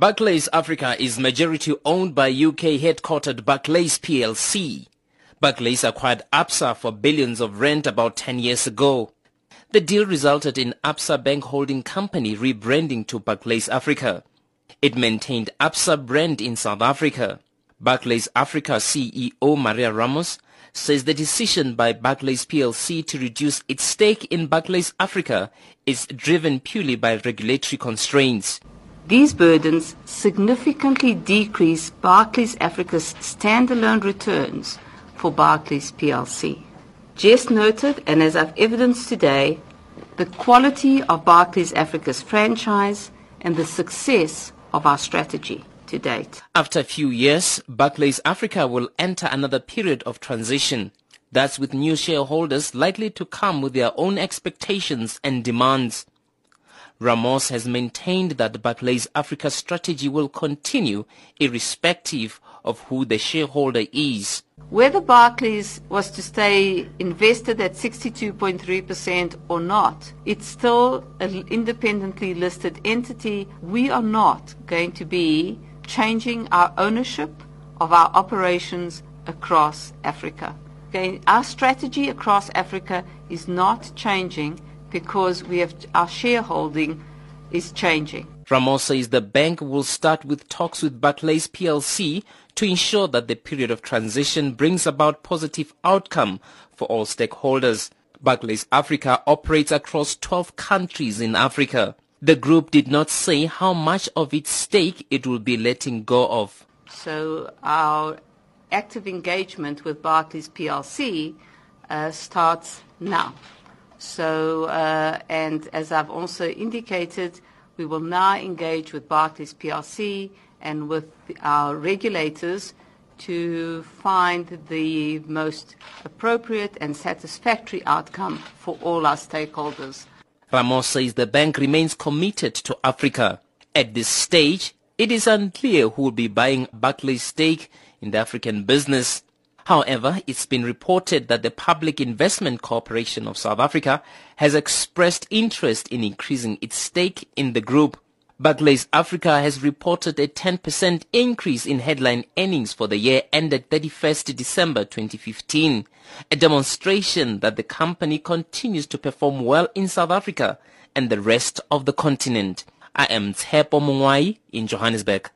Barclays Africa is majority owned by UK headquartered Barclays PLC. Barclays acquired Absa for billions of rand about 10 years ago. The deal resulted in Absa Bank Holding Company rebranding to Barclays Africa. It maintained Absa brand in South Africa. Barclays Africa CEO Maria Ramos says the decision by Barclays PLC to reduce its stake in Barclays Africa is driven purely by regulatory constraints. These burdens significantly decrease Barclays Africa's standalone returns for Barclays PLC. Just noted, and as I've evidenced today, the quality of Barclays Africa's franchise and the success of our strategy to date. After a few years, Barclays Africa will enter another period of transition. That's with new shareholders likely to come with their own expectations and demands. Ramos has maintained that Barclays Africa strategy will continue irrespective of who the shareholder is. Whether Barclays was to stay invested at 62.3% or not, it's still an independently listed entity. We are not going to be changing our ownership of our operations across Africa. Okay? Our strategy across Africa is not changing because we have our shareholding is changing. Ramos says the bank will start with talks with Barclays PLC to ensure that the period of transition brings about positive outcome for all stakeholders. Barclays Africa operates across 12 countries in Africa. The group did not say how much of its stake it will be letting go of. So our active engagement with Barclays PLC uh, starts now. So, uh, and as I've also indicated, we will now engage with Barclays PLC and with our regulators to find the most appropriate and satisfactory outcome for all our stakeholders. Ramos says the bank remains committed to Africa. At this stage, it is unclear who will be buying Barclays' stake in the African business. However, it's been reported that the Public Investment Corporation of South Africa has expressed interest in increasing its stake in the group. Barclays Africa has reported a 10% increase in headline earnings for the year ended 31st December 2015, a demonstration that the company continues to perform well in South Africa and the rest of the continent. I am Tshepo Mongoai in Johannesburg.